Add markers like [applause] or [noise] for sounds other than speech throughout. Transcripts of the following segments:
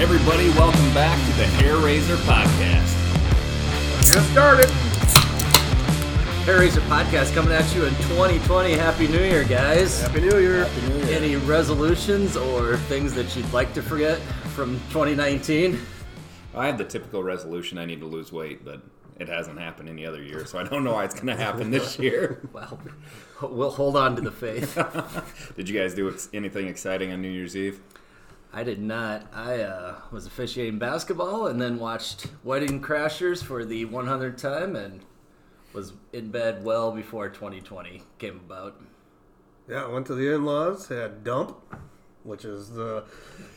Everybody, welcome back to the Hair Raiser Podcast. Get started. Hair Raiser Podcast coming at you in 2020. Happy New Year, guys. Happy New Year. Any resolutions or things that you'd like to forget from 2019? I have the typical resolution I need to lose weight, but it hasn't happened any other year, so I don't know why it's going to happen this [laughs] year. Well, we'll hold on to the faith. [laughs] Did you guys do anything exciting on New Year's Eve? I did not. I uh, was officiating basketball and then watched Wedding Crashers for the 100th time and was in bed well before 2020 came about. Yeah, I went to the in-laws. Had dump, which is the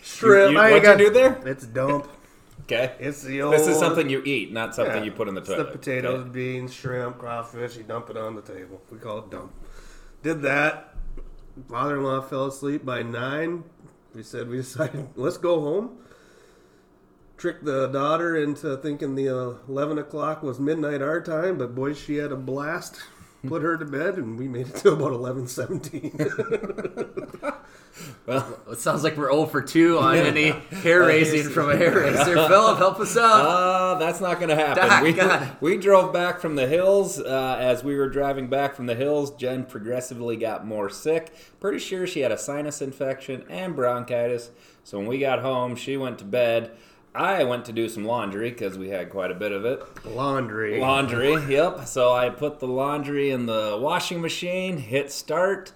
shrimp. You- I what'd got- you do there? It's dump. [laughs] Okay. It's the old. This is something you eat, not something yeah, you put in the it's toilet. The potatoes, Okay. beans, shrimp, crawfish. You dump it on the table. We call it dump. Did that. Father-in-law fell asleep by nine. We said we decided [laughs] let's go home. Tricked the daughter into thinking the uh, eleven o'clock was midnight our time, but boy, she had a blast. [laughs] Put her to bed, and we made it to about eleven seventeen. [laughs] Well, [laughs] It sounds like we're 0 for 2 on any hair raising from a hair raiser. [laughs] Philip, help us out. uh, that's not going to happen. Doc, we, God. we drove back from the hills. Uh, as we were driving back from the hills, Jen progressively got more sick. Pretty sure she had a sinus infection and bronchitis. So when we got home, she went to bed. I went to do some laundry because we had quite a bit of it. Laundry. Laundry, yep. So I put the laundry in the washing machine, hit start,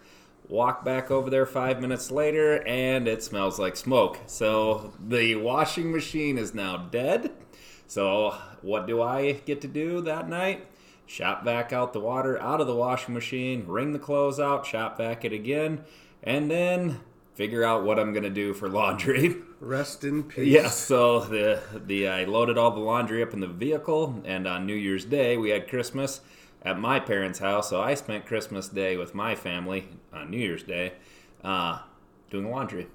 walk back over there five minutes later, and it smells like smoke. So the washing machine is now dead. So what do I get to do that night? Shop back out the water out of the washing machine, wring the clothes out, shop back it again, and then figure out what I'm gonna do for laundry. [laughs] Rest in peace. Yes, so the the I loaded all the laundry up in the vehicle, and on New Year's Day we had Christmas at my parents' house. So I spent Christmas Day with my family on New Year's Day, uh, doing laundry.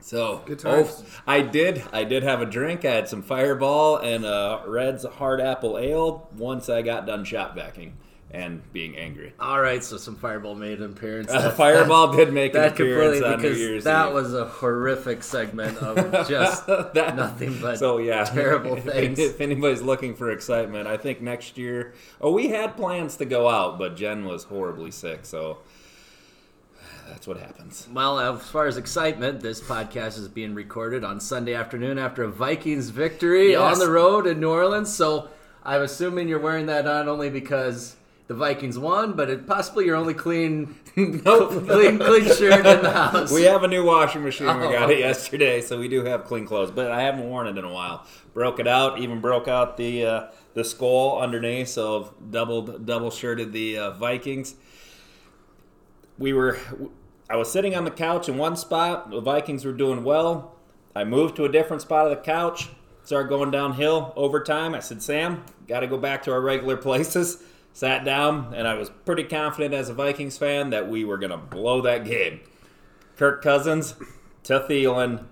So oh, I did I did have a drink. I had some Fireball and uh, Red's hard apple ale once I got done shop vacuuming and being angry. All right, so some Fireball made an appearance. [laughs] Uh, That- Fireball did make an That appearance completely on New because Year's that Eve. was a horrific segment of [laughs] just [laughs] That- nothing but so yeah, terrible if- things. If anybody's looking for excitement, I think next year. Oh, we had plans to go out, but Jen was horribly sick, so that's what happens. Well, as far as excitement, this podcast is being recorded on Sunday afternoon after a Vikings victory Yes. on the road in New Orleans. So I'm assuming you're wearing that not only because the Vikings won, but it possibly your only clean, [laughs] Nope. clean, clean shirt in the house. We have a new washing machine. We Oh, got it yesterday, so we do have clean clothes. But I haven't worn it in a while. Broke it out. Even broke out the uh, the skull underneath. So doubled double shirted the uh, Vikings. We were. I was sitting on the couch in one spot. The Vikings were doing well. I moved to a different spot of the couch. Started going downhill over time. I said, Sam, got to go back to our regular places. Sat down, and I was pretty confident as a Vikings fan that we were going to blow that game. Kirk Cousins to Thielen,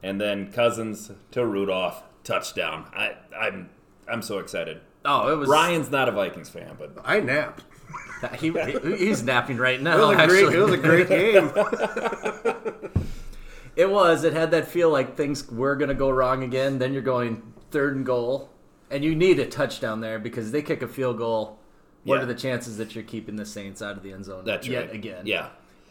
and then Cousins to Rudolph touchdown. I, I'm I'm so excited. oh, it was Ryan's not a Vikings fan, but I napped. [laughs] He, he's napping right It now. was a actually, great. It was a great [laughs] game. It was. It had that feel like things were going to go wrong again. Then you're going third and goal, and you need a touchdown there because they kick a field goal. What Yeah. are the chances that you're keeping the Saints out of the end zone that's yet right. again? Yeah.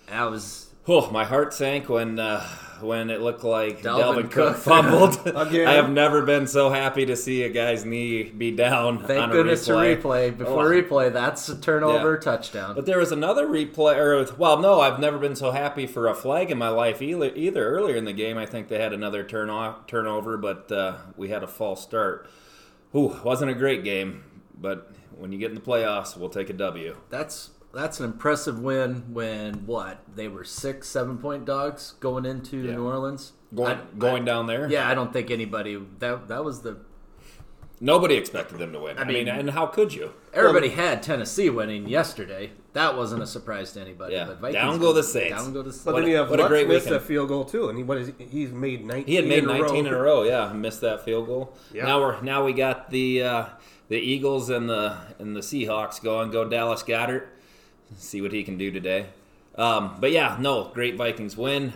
that was Oh, my heart sank when uh, when it looked like Dalvin Dalvin, Cook. Cook [laughs] fumbled. Again. I have never been so happy to see a guy's knee be down. thank on a goodness replay. for replay. Before Oh. replay, that's a turnover Yeah. touchdown. But there was another replay, or well, no, I've never been so happy for a flag in my life either. Either earlier in the game, I think they had another turn off, turnover, but uh, we had a false start. Ooh, wasn't a great game, but when you get in the playoffs, we'll take a W. that's that's an impressive win. When what they were six, seven point dogs going into Yeah. New Orleans. Going, I- going I- down there, Yeah, I don't think anybody that that was the nobody expected them to win. I, mean, mean- and how could you? Everybody had Tennessee winning yesterday. That wasn't a surprise to anybody. Yeah. but Vikings Down go the Saints. Down go the Saints. But What then a- you have what a Lutz great missed weekend. a field goal too, and he what is he's made nineteen. He had made in a 19 row. in a row. Yeah, missed that field goal. Yeah. Now we're now we got the uh, the Eagles and the and the Seahawks going. Go Dallas Goedert. See what he can do today. Um, but yeah, no, great Vikings win.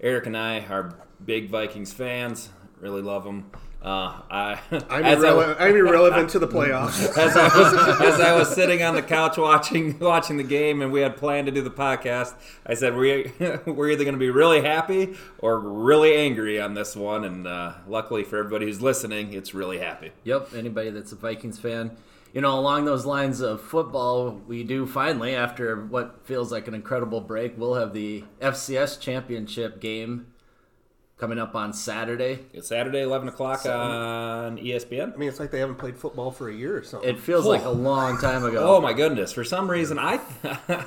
Eric and I are big Vikings fans. Really love them. Uh, I, I'm, as I- irrele- I'm irrelevant to the playoffs. [laughs] as I was as I was sitting on the couch watching watching the game, and we had planned to do the podcast. I said we [laughs] we're either going to be really happy or really angry on this one, and uh, luckily for everybody who's listening, it's really happy. Yep, anybody that's a Vikings fan. You know, along those lines of football, we do finally, after what feels like an incredible break, we'll have the FCS championship game coming up on Saturday. It's Saturday, eleven o'clock on ESPN. I mean, it's like they haven't played football for a year or something. It feels like a long time ago. Oh my goodness! For some reason, I [laughs]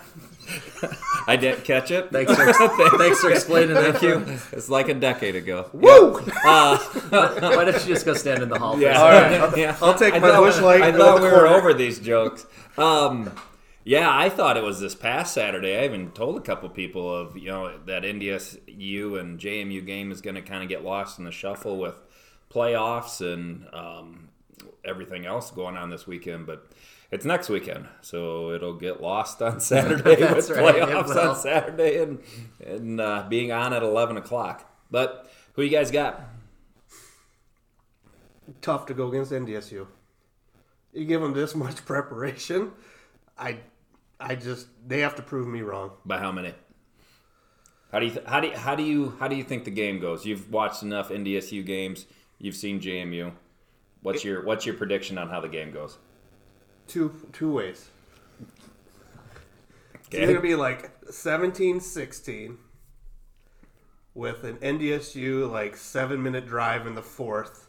I didn't catch it. Thanks for, [laughs] thanks for explaining that. Thank you. It's like a decade ago. Woo! [laughs] Why don't you just go stand in the hall? for a Yeah. second? All right, Yeah. I'll take I my thought- Busch Light I and thought we were over these jokes. Um, yeah, I thought it was this past Saturday. I even told a couple people of you know that NDSU and JMU game is going to kind of get lost in the shuffle with playoffs and um, everything else going on this weekend, but. It's next weekend, so it'll get lost on [laughs] Saturday [laughs] That's with right, playoffs on Saturday and and uh, being on at eleven o'clock. But who you guys got? Tough to go against NDSU. You give them this much [laughs] preparation, I, I just they have to prove me wrong. By how many? How do you th- how do you, how do you how do you think the game goes? You've watched enough NDSU games. You've seen JMU. What's your what's your prediction on how the game goes? Two two ways. It's Okay. either gonna be like 17-16 with an NDSU like seven minute drive in the fourth,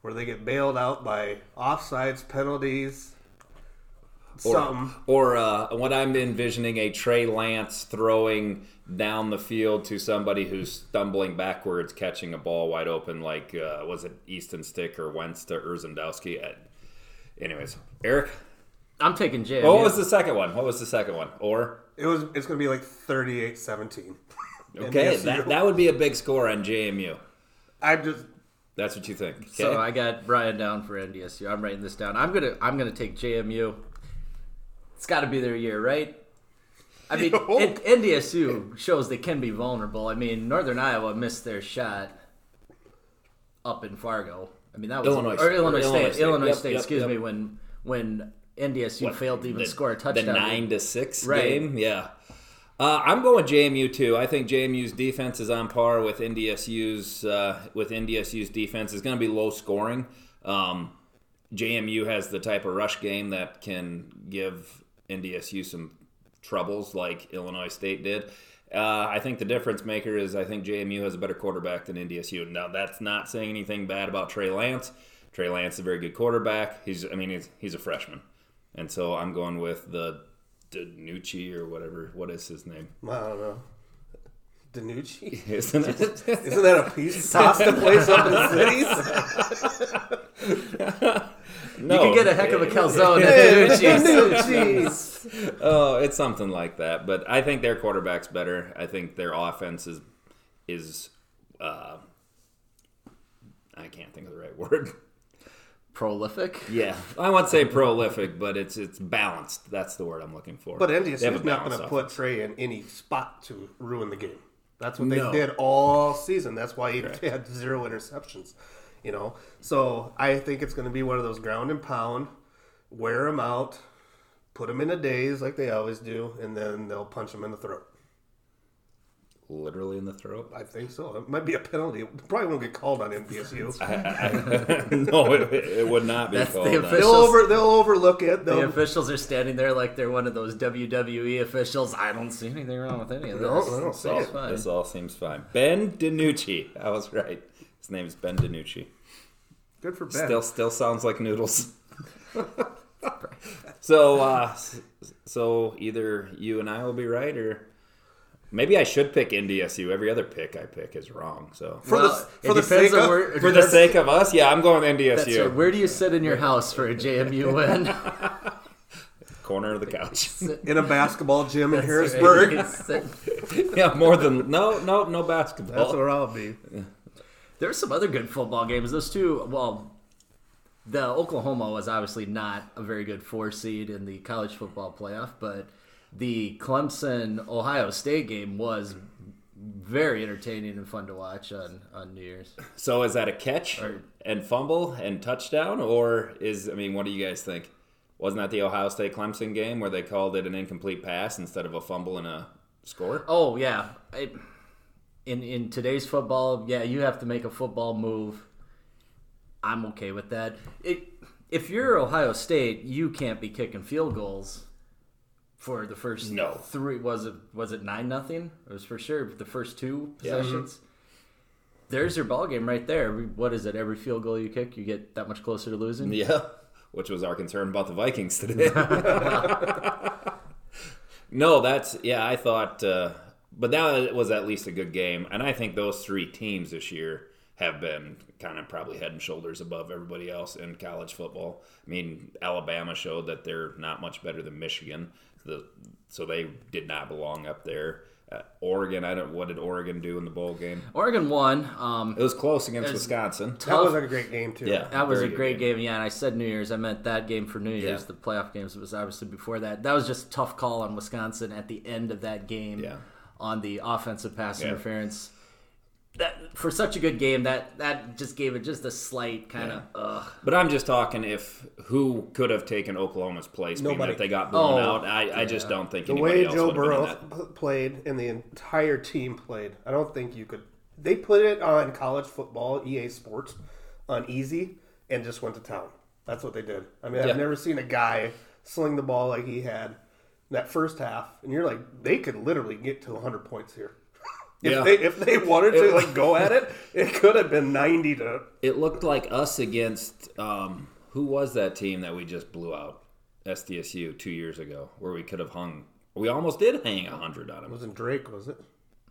where they get bailed out by offsides, penalties, something. Or uh, what I'm envisioning a Trey Lance throwing down the field to somebody who's stumbling backwards, catching a ball wide open, like uh, was it Easton Stick or Wentz to Urzendowski? Uh, Anyways, Eric, I'm taking JMU. what was the second one? What was the second one? Or It was it's gonna be like 38-17. [laughs] okay, that that would be a big score on JMU. I just That's what you think. Okay. So I got Brian down for NDSU. I'm writing this down. I'm gonna I'm gonna take JMU. It's got to be their year, right? I mean. [laughs] NDSU shows they can be vulnerable. I mean, Northern Iowa missed their shot up in Fargo. I mean, that was Illinois or Illinois, State. State. Illinois State. Illinois Yep, State. yep, excuse yep. me. When when NDSU What, failed to even the- score a touchdown. The nine to six Right. game, yeah. Uh, I'm going JMU too. I think JMU's defense is on par with NDSU's uh, with NDSU's defense. It's going to be low scoring. Um, JMU has the type of rush game that can give NDSU some troubles, like Illinois State did. Uh, I think the difference maker is I think JMU has a better quarterback than NDSU. Now that's not saying anything bad about Trey Lance. Trey Lance is a very good quarterback. He's I mean he's, he's a freshman, and so I'm going with the Danucci or whatever. What is his name? I don't know. Danucci? [laughs] Isn't it? Isn't that a piece place up in the cities? [laughs] no, You can get a heck of a calzone at Hey, Danucci's. Danucci's. Oh, it's something like that. But I think their quarterback's better. I think their offense is is uh, I can't think of the right word. Prolific. Yeah, I won't say prolific, but it's it's balanced. That's the word I'm looking for. But They have is not going to put. Trey in any spot to ruin the game. That's what they No. did all season. That's why he Correct. had zero interceptions. You know, so I think it's going to be one of those ground and pound, wear them out, put them in a daze like they always do, and then they'll punch them in the throat. literally in the throat. I think so. It might be a penalty. It probably won't get called on NDSU. [laughs] [laughs] no, it, it would not be That's called. that. official- They'll over they'll overlook it. The They'll, officials are standing there like they're one of those WWE officials. I don't see anything wrong with any of this. No, I don't It's see all it. fine. This all seems fine. Ben DiNucci. I was right. His name is Ben DiNucci. Good for Ben. Still, still sounds like noodles. [laughs] so, uh, so either you and I will be right, or maybe I should pick NDSU. Every other pick I pick is wrong. So, for Well, the for the sake of, where- it for the sake of us, yeah, I'm going That's NDSU. right. Where do you sit in your house for a JMU [laughs] win? Corner of the couch. [laughs] in a basketball gym in Harrisburg. right. Yeah, more than no, no, no basketball. That's where I'll be. There were some other good football games. Those two, well, the Oklahoma was obviously not a very good four seed in the college football playoff, but the Clemson Ohio State game was very entertaining and fun to watch on on New Year's. So is that a catch Or- and fumble and touchdown, or is I mean, what do you guys think? Wasn't that the Ohio State Clemson game where they called it an incomplete pass instead of a fumble and a score? Oh yeah, I, in in today's football, yeah, you have to make a football move. I'm okay with that. It, if you're Ohio State, you can't be kicking field goals for the first No. three. Was it was it nine nothing? It was for sure the first two Yeah. possessions. There's your ball game right there. What is it? Every field goal you kick, you get that much closer to losing. Yeah, which was our concern about the Vikings today. [laughs] [laughs] no, that's yeah. I thought, uh, but that was at least a good game, and I think those three teams this year have been kind of probably head and shoulders above everybody else in college football. I mean, Alabama showed that they're not much better than Michigan, the, so they did not belong up there. Uh, Oregon, I don't. What did Oregon do in the bowl game? Oregon won. Um, It was close against was Wisconsin. That tough. was a great game too. Yeah. That was a good great game. yeah. And I said New Year's. I meant that game for New Year's. Yeah. The playoff games was obviously before that. That was just a tough call on Wisconsin at the end of that game. Yeah. On the offensive pass Yeah. interference. That for such a good game, that that just gave it just a slight kind of ugh. But I'm just talking if who could have taken Oklahoma's place, being Nobody. that they got blown Oh, out. I, I just don't think The anybody way else Joe would have Burrow that. played and the entire team played, I don't think you could. They put it on college football, EA Sports, on easy, and just went to town. That's what they did. I mean, Yeah. I've never seen a guy sling the ball like he had that first half, and you're like, they could literally get to 100 points here. [laughs] If Yeah. they if they wanted to like go at it, it could have been 90 to. It looked like us against um, who was that team that we just blew out? SDSU two years ago, where we could have hung. We almost did hang hundred on them. Wasn't Drake? Was it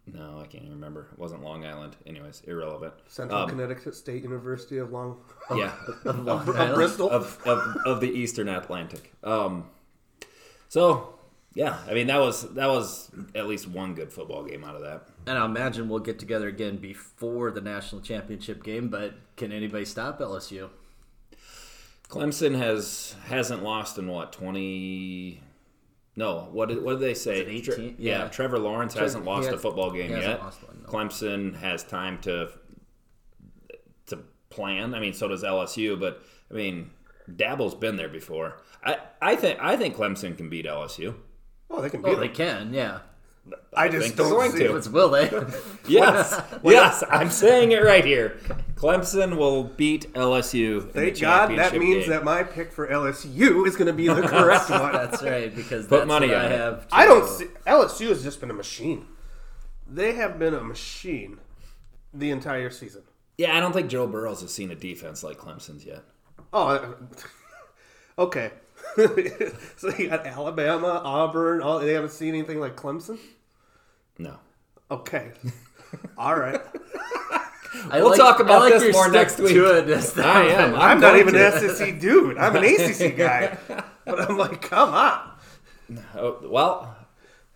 No, I can't even remember. It wasn't Long Island. Anyways, irrelevant. Central Um, Connecticut State University of Long [laughs] Yeah, [laughs] Long of Island. Bristol? of, of, of the Eastern Atlantic. Um, so yeah, I mean that was that was at least one good football game out of that. And I imagine we'll get together again before the national championship game. But can anybody stop LSU? Clemson has hasn't lost in what twenty. No, what did, what did they say? Is it Tre- 18? yeah. Yeah. Trevor Lawrence Tre- hasn't lost a football game yet. one, no. Clemson has time to to plan. I mean, so does LSU. But I mean, Dabo's been there before. I, I think I think Clemson can beat LSU. Oh, they can oh, beat Oh, them. they can. Yeah. I think just they're don't going see to. it. It's will they? [laughs] Yes, yes, I'm saying it right here. Clemson will beat LSU. in the Thank God that means game. that my pick for LSU is going to be the [laughs] correct one. That's right because Put that's money what I it. have. I don't see LSU has just been a machine. They have been a machine the entire season. Yeah, I don't think Joe Burrows has seen a defense like Clemson's yet. Oh, [laughs] okay. [laughs] so you got Alabama, Auburn. All, they haven't seen anything like Clemson. No. Okay. [laughs] All right. We'll talk about like this more next week. This [laughs] I am. I'm, not even to. an SEC dude. I'm an ACC guy. But I'm like, come on. Oh, well,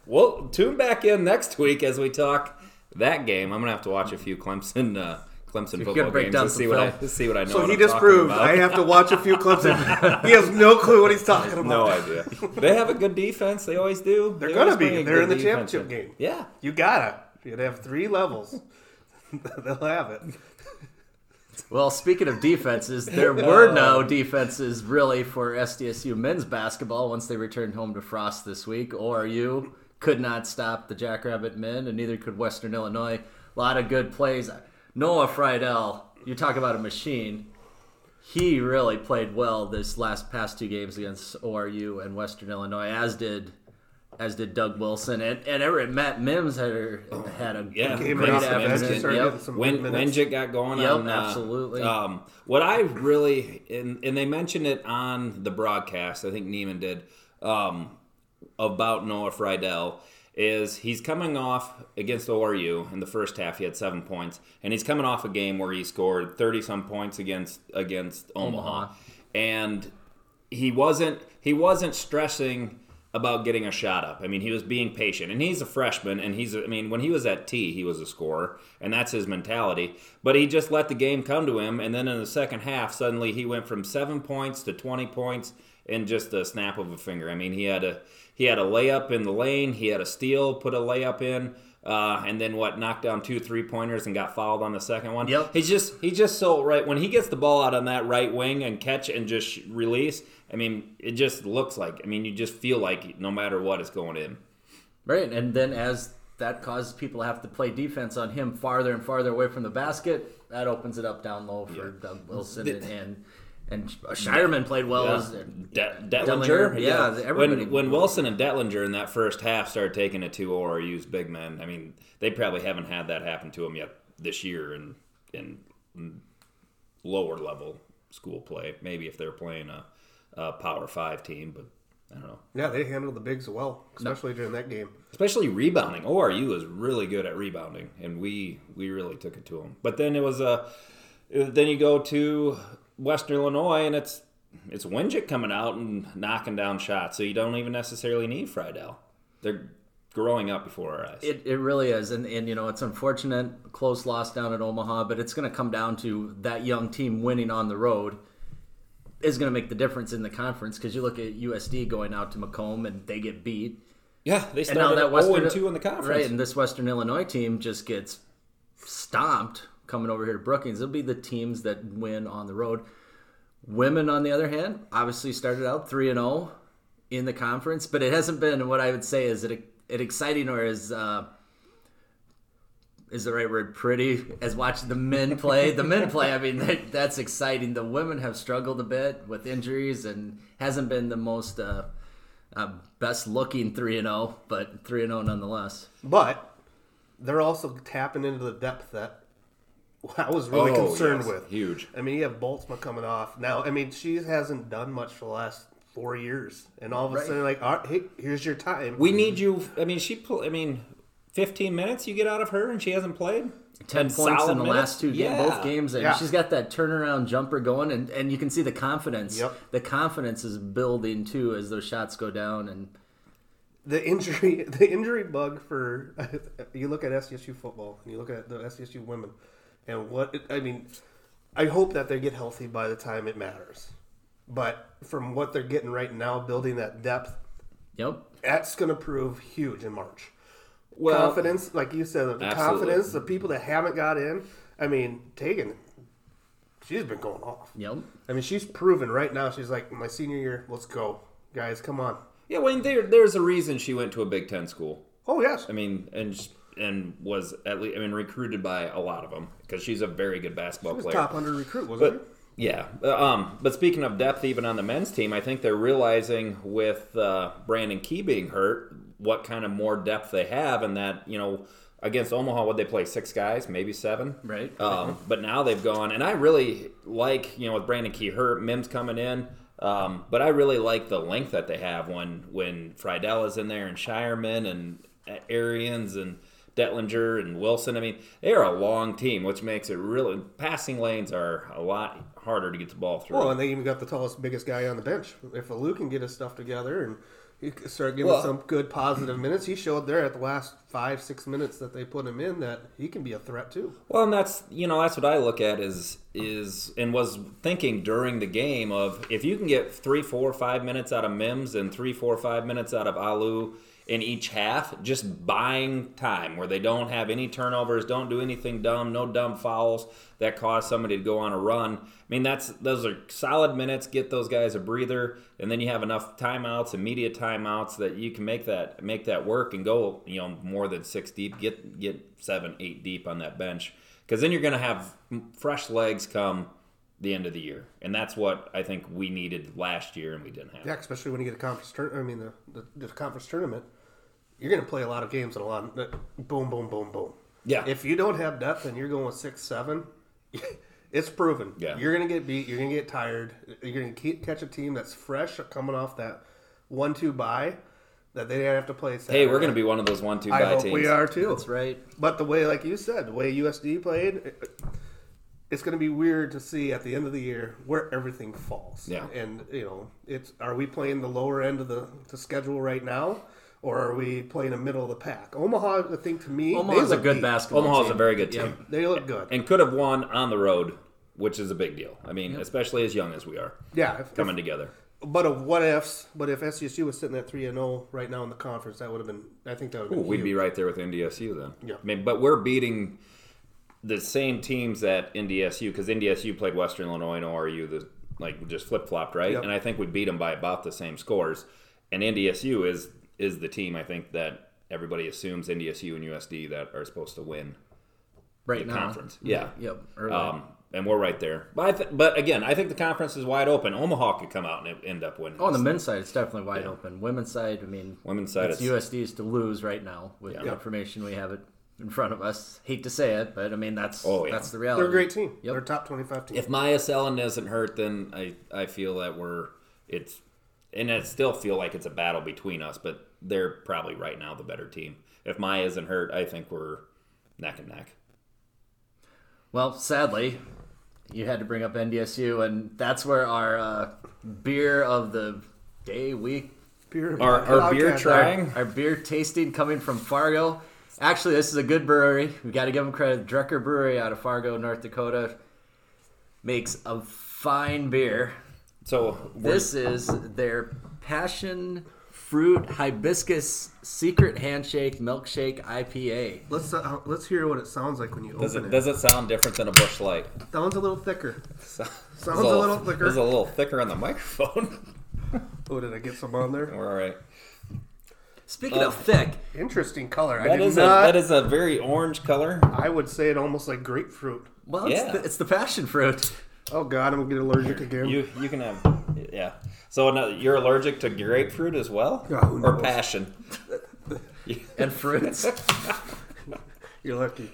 we'll tune back in next week as we talk that game. I'm gonna have to watch a few Clemson uh, Clemson football break games down to some see what I see what I know. So what he I'm just proved. I have to watch a few clips. [laughs] Of, [laughs] he has no clue what he's talking about. no idea. They have a good defense. They always do. They're They gonna be. They're in the defense championship in. game. Yeah. You gotta. You'd have three levels. [laughs] They'll have it. Well, speaking of defenses, there were no defenses really for SDSU men's basketball once they returned home to Frost this week. ORU could not stop the Jackrabbit men, and neither could Western Illinois. A lot of good plays. Noah Freidel, you talk about a machine. He really played well this last past two games against ORU and Western Illinois, as did as did Doug Wilson and and Everett Matt Mims had a, had a Yeah, Came great right off the bench afternoon. started Yep. some when good when minutes. Got going Yep, on, uh, absolutely. Um, what I really and and they mentioned it on the broadcast. I think Neiman did um, about Noah Freidel is he's coming off against ORU in the first half. He had seven points, and he's coming off a game where he scored thirty some points against against Omaha, Omaha. and he wasn't he wasn't stressing about getting a shot up. I mean, he was being patient, and he's a freshman, and he's I mean, when he was at Tea, he was a scorer, and that's his mentality. But he just let the game come to him, and then in the second half, suddenly he went from seven points to twenty points in just a snap of a finger. I mean, he had a he had a layup in the lane, he had a steal, put a layup in. Uh, and then what? Knocked down two three pointers and got fouled on the second one. Yep. He's just he's just so right when he gets the ball out on that right wing and catch and just release. I mean, it just looks like. I mean, you just feel like no matter what, it's going in. Right, and then as that causes people to have to play defense on him farther and farther away from the basket, that opens it up down low for Doug Wilson and, and and Scheierman played well Yeah. as De- Dellinger, Dentlinger, yeah, everybody- When when Wilson and Dentlinger in that first half started taking it to ORU's big men, I mean, they probably haven't had that happen to them yet this year in in lower level school play. Maybe if they're playing a, a Power Five team, but I don't know. Yeah, they handled the bigs well, especially during that game. Especially rebounding. ORU is really good at rebounding, and we we really took it to them. But then it was uh, a then you go to Western Illinois, and it's it's Wingett coming out and knocking down shots, so you don't even necessarily need Freidel. They're growing up before our eyes. It, it really is, and, and you know it's unfortunate, close loss down at Omaha, but it's going to come down to that young team winning on the road is going to make the difference in the conference because you look at USD going out to Macomb and they get beat, yeah, they and now started that oh Western 0 2 in the conference. right, and this Western Illinois team just gets stomped coming over here to Brookings. It'll be the teams that win on the road. Women, on the other hand, obviously started out three and zero in the conference, but it hasn't been what I would say is it, it exciting or is uh, is the right word pretty as watching the men play. the men play, I mean that, that's exciting. The women have struggled a bit with injuries and hasn't been the most uh, uh, best looking three and zero, but three and zero nonetheless. But they're also tapping into the depth that I was really Oh, concerned yes, with. huge. I mean, you have Boltzma coming off now. I mean, she hasn't done much for the last four years, and all of a Right. sudden, like, all right, hey, here's your time. we need you. I mean, she. pl- I mean, fifteen minutes you get out of her, and she hasn't played. Ten And points in the minutes? last two Yeah. games, both games, and Yeah. she's got that turnaround jumper going, and, and you can see the confidence. Yep. The confidence is building too as those shots go down, and the injury [laughs] the injury bug for [laughs] you look at SDSU football and you look at the SDSU women and what it, I mean I hope that they get healthy by the time it matters. But from what they're getting right now building that depth yep, that's going to prove huge in March. Well, confidence like you said the Absolutely. confidence the people that haven't got in I mean Tegan she's been going off. Yep. I mean she's proven right now she's like my senior year let's go. Guys come on. Yeah, well, there, there's a reason she went to a Big Ten school. oh yes. I mean, and and was at least I mean recruited by a lot of them because she's a very good basketball she was player. top 100 recruit wasn't But yeah, uh, um, but speaking of depth, even on the men's team, I think they're realizing with uh, Brandon Key being hurt, what kind of more depth they have, and that you know against Omaha, would they play six guys, maybe seven, Right. Um, but now they've gone, and I really like you know with Brandon Key hurt, Mims coming in. Um, but I really like the length that they have when when Freidel is in there and Scheierman and Arians and Dentlinger and Wilson. I mean, they are a long team, which makes it really passing lanes are a lot harder to get the ball through. Well, and they even got the tallest, biggest guy on the bench. If Lou can get his stuff together and he can start giving Well- some good positive minutes, he showed there at the last five, six minutes that they put him in that he can be a threat too. Well, and that's you know that's what I look at is is and was thinking during the game of if you can get three, four, five minutes out of Mims and three, four, five minutes out of Alu in each half, just buying time where they don't have any turnovers, don't do anything dumb, no dumb fouls that cause somebody to go on a run. I mean that's those are solid minutes. Get those guys a breather, and then you have enough timeouts, immediate timeouts that you can make that make that work and go you know more than six deep. Get get seven, eight deep on that bench because then you're going to have fresh legs come the end of the year, and that's what I think we needed last year, and we didn't have. Yeah, especially when you get a conference tour- I mean, the, the, the conference tournament, you're going to play a lot of games and a lot of boom, boom, boom, boom. Yeah. If you don't have depth and you're going with six, seven, [laughs] it's proven. Yeah. You're going to get beat. You're going to get tired. You're going to catch a team that's fresh coming off that one-two bye that they didn't have to play. Hey, we're going to be one of those one-two I bye hope teams. we are too. That's right. But the way, like you said, the way USD played, it- it's going to be weird to see at the end of the year where everything falls. Yeah. And you know, it's are we playing the lower end of the, the schedule right now, or are we playing the middle of the pack? Omaha, I think to me, Omaha's they a good deep. basketball. Omaha's team. a very good Yep. team, They look good. and could have won on the road, which is a big deal. I mean, especially as young as we are, yeah. If, coming together. But of what ifs? But if SCSU was sitting at three and zero right now in the conference, that would have been. I think that would Ooh, been. we'd huge. be right there with NDSU then. Yeah. I mean, but we're beating the same teams at NDSU because NDSU played Western Illinois and ORU the like just flip flopped right, Yep. and I think we beat them by about the same scores. And NDSU is is the team I think that everybody assumes NDSU and USD that are supposed to win right the now. conference. Yeah. Yep. Um, and we're right there. But I th- but again, I think the conference is wide open. Omaha could come out and end up winning. Oh, on the men's side, it's definitely wide Yeah. open. Women's side, I mean, Women's side, it's it's- USD's to lose right now with Yeah. the information we have it in front of us. Hate to say it, but I mean that's Oh, yeah. that's the reality. They're a great team. Yep. They're a top twenty-five team. if Myah Selland isn't hurt, then I, I feel that we're it's and I still feel like it's a battle between us, but they're probably right now the better team. If Myah isn't hurt, I think we're neck and neck. Well, sadly, you had to bring up NDSU, and that's where our uh, beer of the day, week, Beer, Our, our beer trying, our beer tasting coming from Fargo. Actually, this is a good brewery. We got to give them credit. Drekker Brewery out of Fargo, North Dakota, makes a fine beer. so This is their passion fruit hibiscus secret handshake milkshake IPA. Let's uh, let's hear what it sounds like when you does open it it. does it sound different than a Busch Light? Sounds a little thicker. Sounds a little thicker. It's a little thicker on the microphone. Oh, did I get some on there? we're all right. Speaking of thick, Interesting color. I That did is a not. that is a very orange color. I would say it almost like grapefruit. well, it's, Yeah. the, it's the passion fruit. Oh God, I'm gonna get allergic again. You you can have yeah. So no, you're allergic to grapefruit as well, or knows? passion? [laughs] and fruits. [laughs] You're lucky.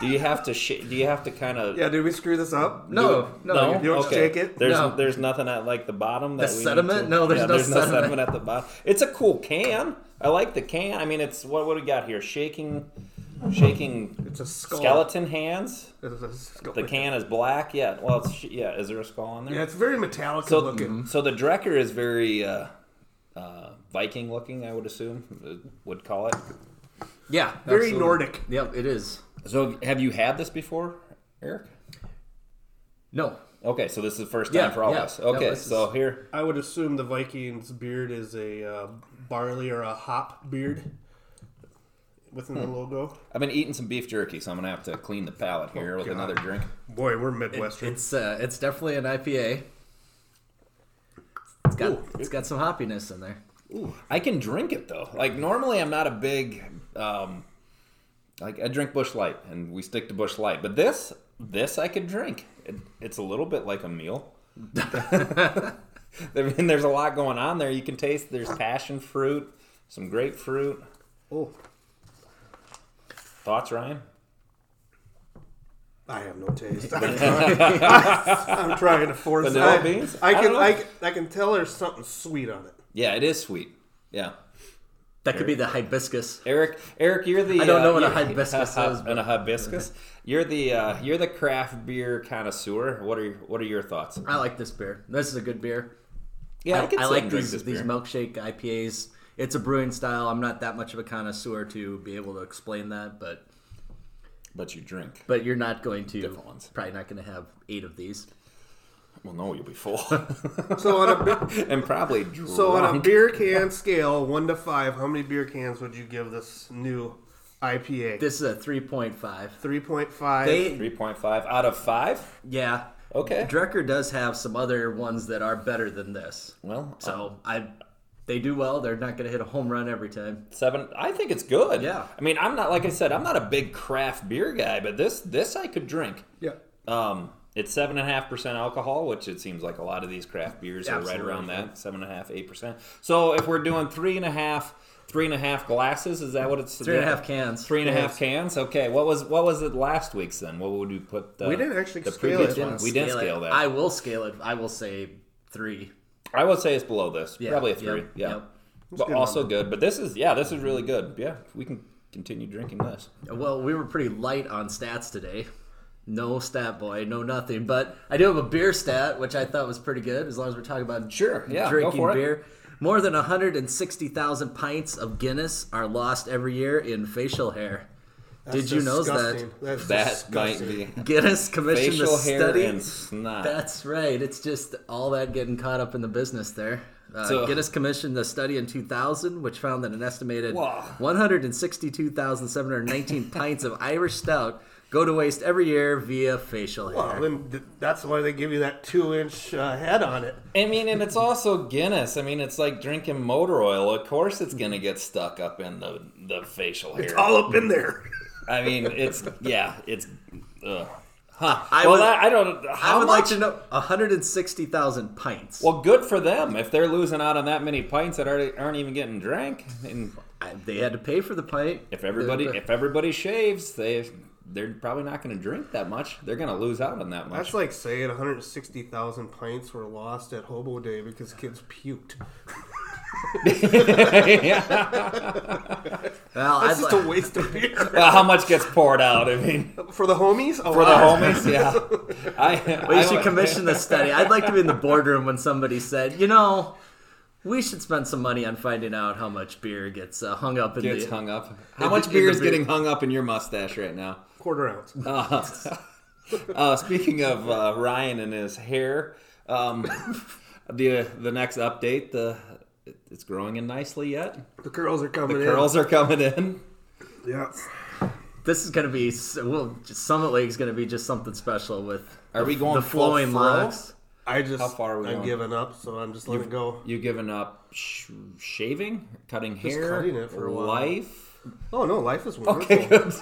Do you have to sh- do you have to kind of Yeah, did we screw this up? No, no, no? You don't okay. shake it? There's No. there's nothing at like the bottom. That The sediment? to- No, there's yeah, no there's no sediment. sediment at the bottom. It's a cool can. I like the can. I mean, it's what what we got here? Shaking, shaking It's a skull. skeleton hands. It's a skull. The can is black. Yeah. Well, it's, yeah. Is there a skull on there? Yeah, it's very metallic So, looking. so the Drekker is very uh, uh, Viking looking, I would assume, uh, would call it. Yeah, Very absolutely. Nordic. Yep, it is. So, have you had this before, Eric? No, Okay, so this is the first time Yeah, for all yeah. of us. Okay, this so is- here, I would assume the Vikings beard is a uh, barley or a hop beard within Hmm. the logo. I've been eating some beef jerky, so I'm gonna have to clean the palate here with God. another drink. Boy, we're Midwestern. it's uh, it's definitely an IPA. It's got Ooh. it's got some hoppiness in there. Ooh. I can drink it though. Like normally, I'm not a big, um, like I drink Busch Light, and we stick to Busch Light. But this, this I could drink. It, it's a little bit like a meal. [laughs] [laughs] I mean, there's a lot going on there. You can taste. There's passion fruit, some grapefruit. oh, Thoughts, Ryan? I have no taste. [laughs] I'm trying, I'm trying to force Vanilla I, beans? I I can don't. I, can- I can tell there's something sweet on it. Yeah, it is sweet. Yeah, That could be the hibiscus. Eric. Eric, you're the. I don't know uh, what a you're- hibiscus [laughs] is, And a hibiscus. You're the uh, you're the craft beer connoisseur. What are your, what are your thoughts? I like this beer. This is a good beer. Yeah, I, I, could I like these this these milkshake IPAs. It's a brewing style. I'm not that much of a connoisseur to be able to explain that, but but you drink. but you're not going to Different ones. probably not going to have eight of these. Well, no, you'll be full, [laughs] So on a bi- [laughs] and probably drunk. so on a beer can scale, one to five, how many beer cans would you give this new IPA? This is a 3.5. Three point five. They three point five out of five. yeah. Okay. Drekker does have some other ones that are better than this. Well, So uh, I they do well. They're not going to hit a home run every time. seven. I think it's good. Yeah. I mean, I'm not like I said. I'm not a big craft beer guy, but this this I could drink. Yeah. Um, it's seven and a half percent alcohol, which it seems like a lot of these craft beers are right around that seven and a half, eight percent. So if we're doing three and a half, three and a half glasses, is that what it's? Three and a half cans. Three and a half cans. Okay. What was what was it last week's then? What would we put? Uh, We didn't actually the scale previous it. one? We didn't Scale scale that. I I, will scale it. I will say three. Would say it's below this. Yeah, Probably a yep, three. yeah. yep. But good also good. But this is yeah, this is really good. Yeah, we can continue drinking this. Well, we were pretty light on stats today. No stat boy, no nothing. But I do have a beer stat, which I thought was pretty good. As long as we're talking about Sure, yeah, drinking for it. beer. More than 160,000 pints of Guinness are lost every year in facial hair. That's Did you know that That's That might be Guinness commissioned facial the hair study? and snot. That's right. It's just all that getting caught up in the business there. Uh, So- Guinness commissioned the study in 2000, which found that an estimated 162,719 [laughs] pints of Irish Stout go to waste every year via facial hair. Well, then that's why they give you that two-inch uh, head on it. I mean, and it's also Guinness. I mean, it's like drinking motor oil. Of course, it's gonna get stuck up in the the facial hair. It's all up in there. [laughs] I mean, it's yeah, it's. Ugh. Huh. I well, would- I, I don't. How I would much? like to know 160,000 pints. Well, good for them if they're losing out on that many pints that aren't, aren't even getting drank. And I- they had to pay for the pint. if everybody if everybody shaves, they they're probably not going to drink that much. They're going to lose out on that much. That's like saying 160,000 pints were lost at Hobo Day because kids puked. [laughs] well, That's I'd just li- a waste of beer. well, how much gets poured out? I mean, For the homies? A for the homies, yeah. [laughs] I, we I should would- commission the study. I'd like to be in the boardroom when somebody said, you know, we should spend some money on finding out how much beer gets uh, hung up in Gets the. hung up. How much beer is beer- getting hung up in your mustache right now? Quarter ounce. [laughs] Uh, uh, speaking of uh, Ryan and his hair, um, the the next update, the it's growing in nicely yet. The curls are coming in. The in. curls are coming in. Yeah. This is going to be well, Summit League is going to be just something special with. Are we going the flowing fro? locks? I just, How far are we I'm going? giving up, so I'm just letting it go. You giving up sh- shaving, cutting hair, cutting it for a while. life? Oh, no, life is wonderful. Okay, good.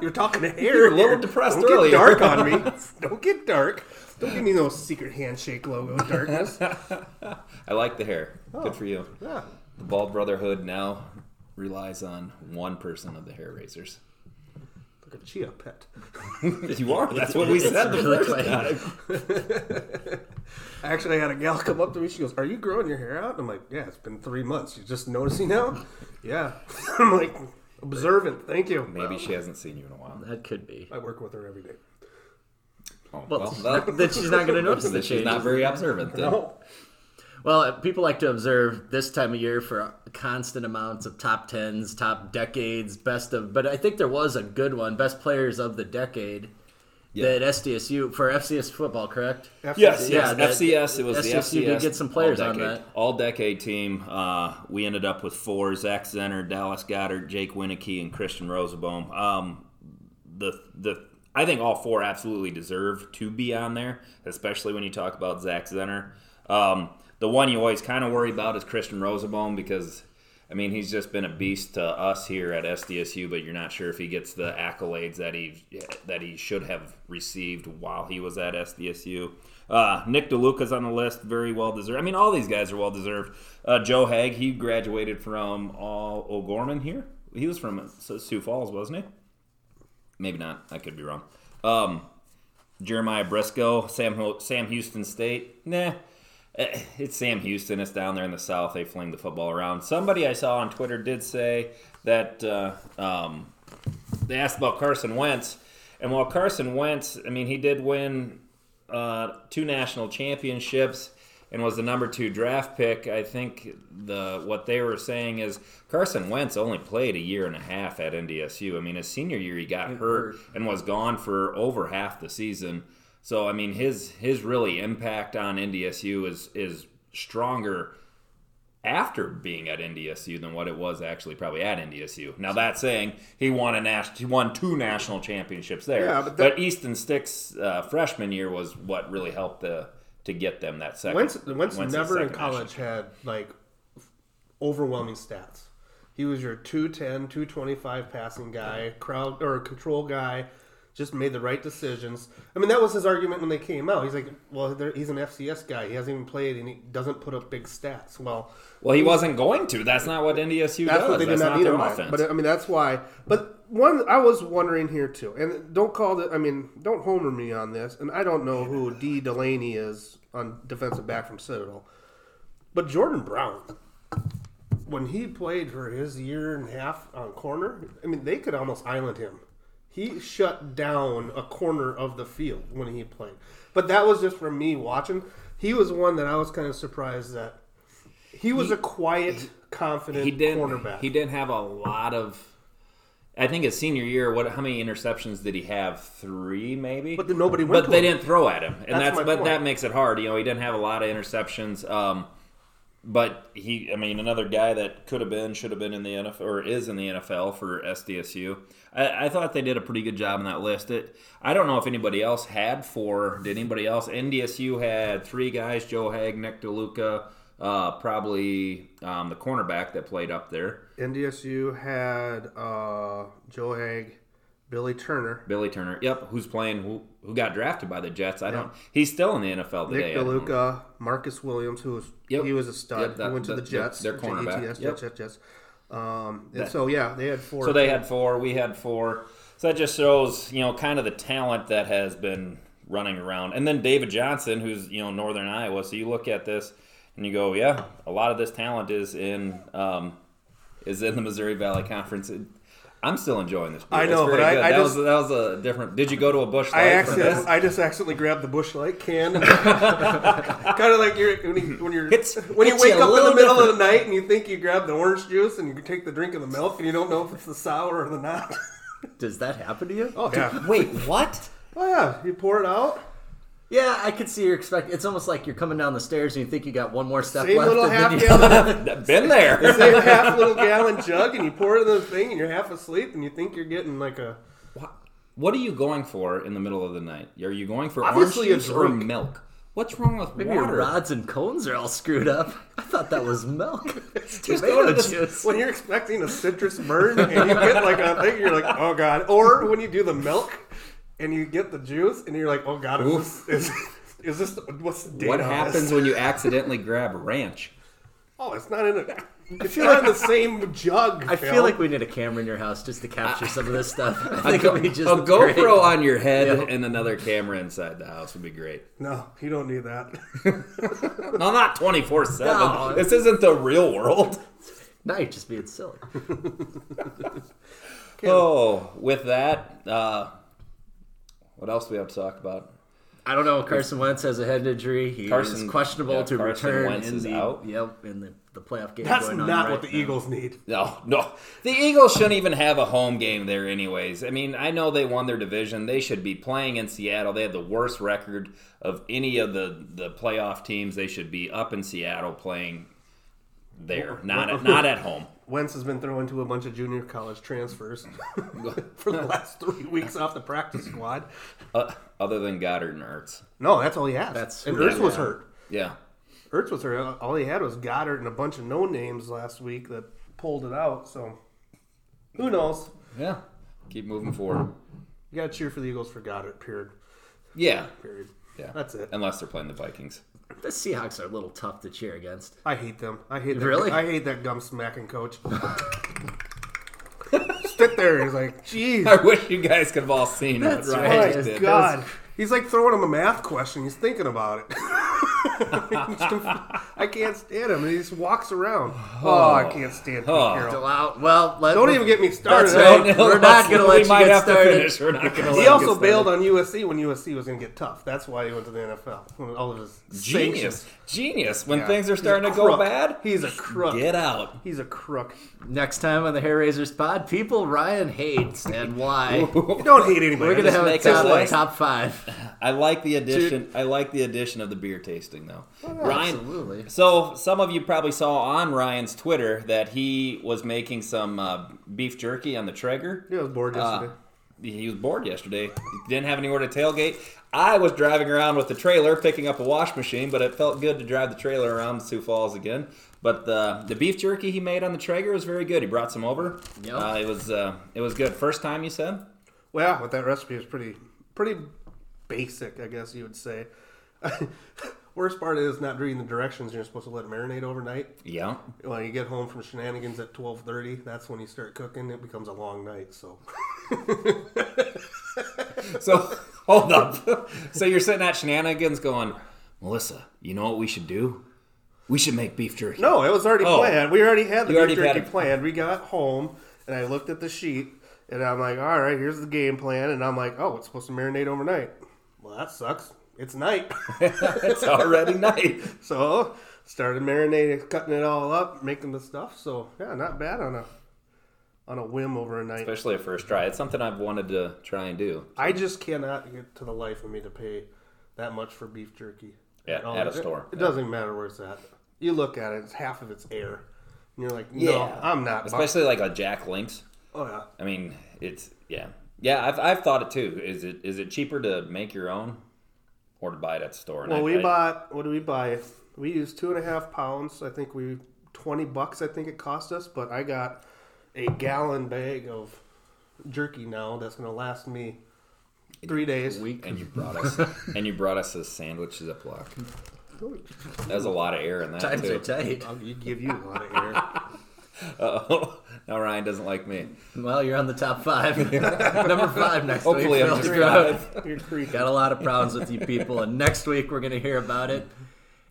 You're talking to [laughs] hair. You were a little here. depressed Don't earlier. Get dark on me. [laughs] Don't get dark. Don't give me no secret handshake logo darkness. [laughs] I like the hair. Good oh, for you. Yeah. The Bald Brotherhood now relies on one person of the hair raisers. Like a chia pet. [laughs] you are. That's what we said the first time. [laughs] Actually, I had a gal come up to me. She goes, "Are you growing your hair out?" I'm like, "Yeah, it's been three months. You're just noticing now." yeah. I'm like, observant. Thank you. Maybe she hasn't seen you in a while. That could be. I work with her every day. Oh, Well, that- then she's not going [laughs] to notice the then she's not very observant. Then. No. Well, uh, people like to observe this time of year for constant amounts of top tens, top decades, best of. But I think there was a good one, best players of the decade. Yeah. That SDSU for FCS football, correct? FCS. Yes, Yeah, yes. FCS. It was the SCSU FCS. did get some players on all-decade- that. All-decade team. Uh, we ended up with four: Zach Zenner, Dallas Goedert, Jake Wieneke, and Christian Rozeboom. Um, the the I think all four absolutely deserve to be on there, especially when you talk about Zach Zenner. Um, the one you always kind of worry about is Christian Rozeboom because. I mean, he's just been a beast to us here at SDSU, but you're not sure if he gets the accolades that he that he should have received while he was at SDSU. Uh, Nick DeLuca's on the list, very well deserved. I mean, all these guys are well deserved. Uh, Joe Haeg, he graduated from all O'Gorman here. He was from Sioux Falls, wasn't he? Maybe not. I could be wrong. Um, Jeremiah Briscoe, Sam Sam Houston State. Nah, Eh, it's Sam Houston. It's down there in the South. They fling the football around. Somebody I saw on Twitter did say that uh, um, they asked about Carson Wentz, and while Carson Wentz, I mean, he did win uh, two national championships and was the number two draft pick. I think the what they were saying is Carson Wentz only played a year and a half at NDSU. I mean, his senior year he got hurt and was gone for over half the season. So I mean, his his really impact on NDSU is is stronger after being at NDSU than what it was actually probably at NDSU. Now that saying, he won a nas- he won two national championships there. Yeah, but but, Easton Stick's uh, freshman year was what really helped the, to get them that second. Wentz, Wentz Wentz's never in college had like overwhelming stats. He was your 210, 225 passing guy, crowd or control guy, just made the right decisions. I mean, that was his argument when they came out. He's like, well, he's an FCS guy. He hasn't even played and he doesn't put up big stats. Well, Well, he wasn't going to. That's not what NDSU that's does. what they did That's not not their offense. But I mean, that's why. But one, I was wondering here too, and don't call it. I mean, don't homer me on this. And I don't know who Dee Delaney is on defensive back from Citadel, but Jordan Brown, when he played for his year and a half on corner, I mean, they could almost island him. He shut down a corner of the field when he played. But that was just from me watching. He was one that I was kind of surprised that he was a quiet, confident he didn't. cornerback. He didn't have a lot of. I think his senior year, what? How many interceptions did he have? Three, maybe. But then nobody went But they him. didn't throw at him, and That's that's, but point. that makes it hard. You know, he didn't have a lot of interceptions. Um, but he, I mean, another guy that could have been, should have been in the NFL or is in the NFL for SDSU. I, I thought they did a pretty good job on that list. It, I don't know if anybody else had four. Did anybody else? NDSU had three guys: Joe Haeg, Nick DeLuca, uh, probably um, the cornerback that played up there, NDSU had uh, Joe Haeg, Billy Turner, Billy Turner. Yep, who's playing? Who, who got drafted by the Jets? I don't. He's still in the NFL today. Nick I don't know. DeLuca, Marcus Williams, who was Yep. he was a stud. Yep, that- he went to the yep, Jets. their cornerback. JETS, Yep. Jets, Jets, Jets. Um, and That- so yeah, they had four. So they had four. We had four. So that just shows, you know, kind of the talent that has been running around. And then David Johnson, who's you know Northern Iowa. So you look at this and you go, yeah, a lot of this talent is in um, is in the Missouri Valley Conference. It- I'm still enjoying this. beer. I know, but I- I that just- was that was a different. Did you go to a bush I accident. I just accidentally grabbed the Busch Light can. [laughs] kind of like you're when, you, when you're It's- when you wake up in the middle of the night and you think you grab the orange juice and you take the drink of the milk and you don't know if it's the sour or the not. Does that happen to you? Oh yeah, Wait, what? oh yeah. You pour it out. Yeah, I could see you're expecting. It's almost like you're coming down the stairs and you think you got one more step Same left. little half you- gallon, [laughs] [laughs] Been there. same half little gallon jug, and you pour it in the thing, and you're half asleep, and you think you're getting like a. What are you going for in the middle of the night? Are you going for Obviously a orange juice or milk? What's wrong with Maybe your rods and cones are all screwed up. I thought that was milk. [laughs] Just go Tomato to juice. When you're expecting a citrus burn and you get like a thing, you're like, oh god. Or when you do the milk and you get the juice and you're like, oh god, is this, is, is this what's the What happens this? when you accidentally grab ranch? Oh, it's not in a. It's not in the same jug. I Phil. feel like we need a camera in your house just to capture some of this stuff. I think go- it'd be just a great. GoPro on your head Yep. and another camera inside the house would be great. no, you don't need that. [laughs] No, not twenty four seven. This isn't the real world. Now you're just being silly. [laughs] Oh, with that, uh, what else do we have to talk about? I don't know. Carson Wentz has a head injury. He Carson- is questionable yeah, to Carson return Wentz in is the out. yep in the, the playoff game. That's going on not right what the now. Eagles need. No, no. The Eagles shouldn't even have a home game there, anyways. I mean, I know they won their division. They should be playing in Seattle. They had the worst record of any of the, the playoff teams. They should be up in Seattle playing there, not at, not at home. [laughs] Wentz has been thrown to a bunch of junior college transfers [laughs] for the [laughs] last three weeks off the practice squad. Uh, other than Goedert and Ertz. No, that's all he has. That's- and Ertz was yeah. hurt. Yeah. Ertz was hurt. All he had was Goedert and a bunch of no names last week that pulled it out. So who knows? Yeah. Keep moving forward. You got to cheer for the Eagles for Goedert. Period. Yeah. Period. Yeah. That's it. Unless they're playing the Vikings. The Seahawks are a little tough to cheer against. I hate them. I hate that. Really? I hate that gum smacking coach. Sit there. He's like, jeez. I wish you guys could have all seen That's what right. Ryan My just did. God. He's like throwing him a math question. He's thinking about it. [laughs] I can't stand him. And he just walks around. Oh, I oh. can't stand Pete Oh. Carroll. Still out. Well, let, Don't even get me started. That's right. No, no, We're not gonna let we you might get have started. finish. We're not going [laughs] to let He him also get bailed on USC when USC was going to get tough. That's why he went to the NFL. When All of his Genius. sanctions. Genius. When Yeah. things are He's a starting to go crook. bad, He's a crook. get out. He's a crook. Next time on the Hair Raisers pod, people Ryan hates and why. [laughs] You don't hate anybody. We're gonna have a make top, like- top five. I like the addition. I like the addition of the beer tasting, though. Ryan. Absolutely. So some of you probably saw on Ryan's Twitter that he was making some uh, beef jerky on the Traeger. Yeah, I was bored Uh, yesterday. he was bored yesterday. He didn't have anywhere to tailgate. I was driving around with the trailer, picking up a wash machine, but it felt good to drive the trailer around Sioux Falls again. But the the beef jerky he made on the Traeger was very good. He brought some over. Yep. Uh, it was uh, it was good. First time you said. Well, yeah, with that recipe is pretty pretty basic, I guess you would say. [laughs] Worst part is not reading the directions. You're supposed to let it marinate overnight. Yeah. When you get home from shenanigans at twelve thirty, that's when you start cooking. It becomes a long night. So [laughs] So hold up. so you're sitting at shenanigans, going, Melissa, you know what we should do? We should make beef jerky. no, it was already Oh. planned. We already had the You beef jerky planned. We got home and I looked at the sheet and I'm like, all right, here's the game plan. And I'm like, oh, it's supposed to marinate overnight. Well, that sucks. It's night. [laughs] it's already night. So started marinating, cutting it all up, making the stuff. So yeah, not bad on a on a whim over a night. Especially a first try. It's something I've wanted to try and do. I just cannot get to the life of me to pay that much for beef jerky. Yeah, all. at a It- store. It, Yeah. doesn't matter where it's at. You look at it; it's half of it's air. And you're like, no, I'm not. bu- Especially like a Jack Links. oh yeah. I mean, it's yeah, yeah. I've, I've thought it too. Is it is it cheaper to make your own or to buy it at the store? And Well, I- we I- bought. What did we buy? We used two and a half pounds. I think we twenty bucks. I think it cost us. But I got a gallon bag of jerky now. That's going to last me three days. Week. and you brought us [laughs] and you brought us a sandwich Ziploc. There's a lot of air in that Times too. are tight. I'll give you a lot of air. [laughs] Oh, [laughs] now Ryan doesn't like me. Well, you're on the top five. [laughs] Number five next week. Hopefully, week. I'm just [laughs] creepy. Got a lot of problems with you people, and next week we're going to hear about it.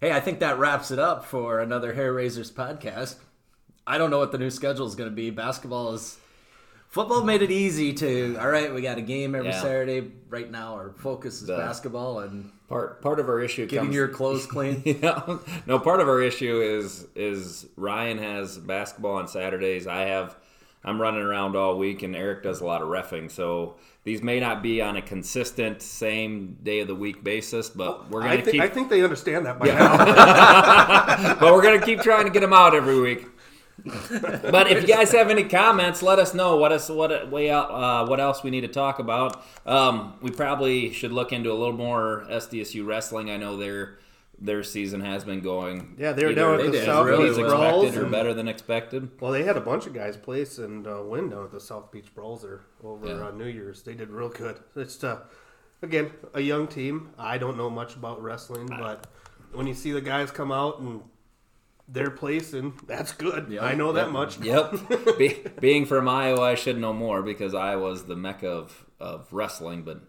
Hey, I think that wraps it up for another Hair Raisers podcast. I don't know what the new schedule is going to be. Basketball is. Football made it easy to. All right, we got a game every Yeah. Saturday. Right now, our focus is The- basketball and Part part of our issue getting comes your clothes [laughs] clean. yeah. No, part of our issue is is Ryan has basketball on Saturdays. I have I'm running around all week and Eric does a lot of refing. So these may not be on a consistent same day of the week basis, but we're gonna think, keep I think they understand that by now. [laughs] but we're gonna keep trying to get them out every week. But if you guys have any comments, let us know what us what way out uh, what else we need to talk about. Um, we probably should look into a little more SDSU wrestling. I know their their season has been going. Yeah, they were down at the South really Beach well. Brawls. expected or better than expected. Well, they had a bunch of guys place and uh, win down at the South Beach Brawls over Yeah. uh, New Year's. They did real good. It's uh, again a young team. I don't know much about wrestling, but when you see the guys come out and they're and that's good. Yeah. I know that Yep. much. Yep. [laughs] Be, being from Iowa, I should know more because Iowa's the mecca of, of wrestling, but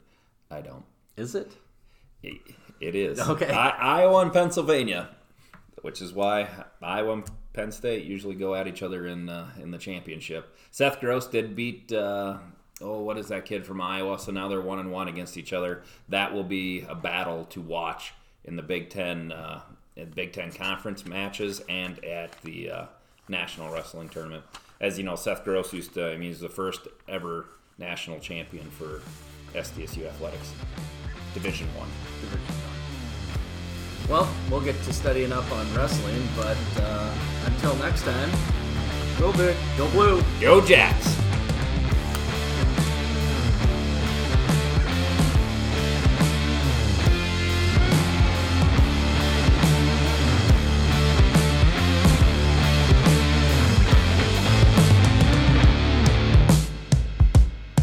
I don't. Is it? It is. Okay. I, Iowa and Pennsylvania, which is why Iowa and Penn State usually go at each other in uh, in the championship. Seth Gross did beat uh, oh what is that kid from Iowa? So now they're one and one against each other. That will be a battle to watch in the Big Ten uh, in Big Ten conference matches and at the uh, National Wrestling Tournament. As you know, Seth Gross used to. I mean, he's the first ever national champion for SDSU athletics, Division One. Well, we'll get to studying up on wrestling, but uh, until next time, Go big. go blue. Go Jacks!